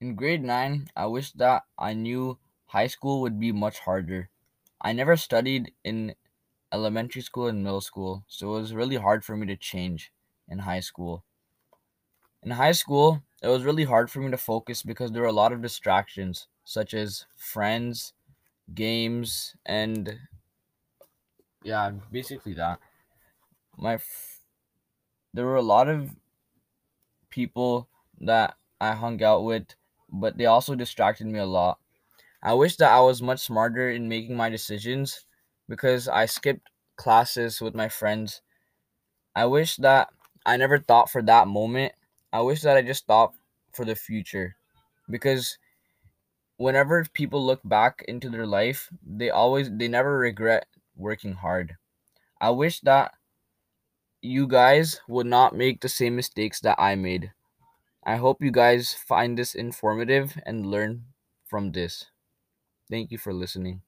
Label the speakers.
Speaker 1: In grade 9, I wish that I knew high school would be much harder. I never studied in elementary school and middle school, so it was really hard for me to change in high school. In high school, it was really hard for me to focus because there were a lot of distractions, such as friends, games, and yeah, basically that. My f- there were a lot of people that I hung out with, but they also distracted me a lot. I wish that I was much smarter in making my decisions because I skipped classes with my friends. I wish that I never thought for that moment. I wish that I just thought for the future because whenever people look back into their life, they always they never regret working hard. I wish that you guys would not make the same mistakes that I made. I hope you guys find this informative and learn from this. Thank you for listening.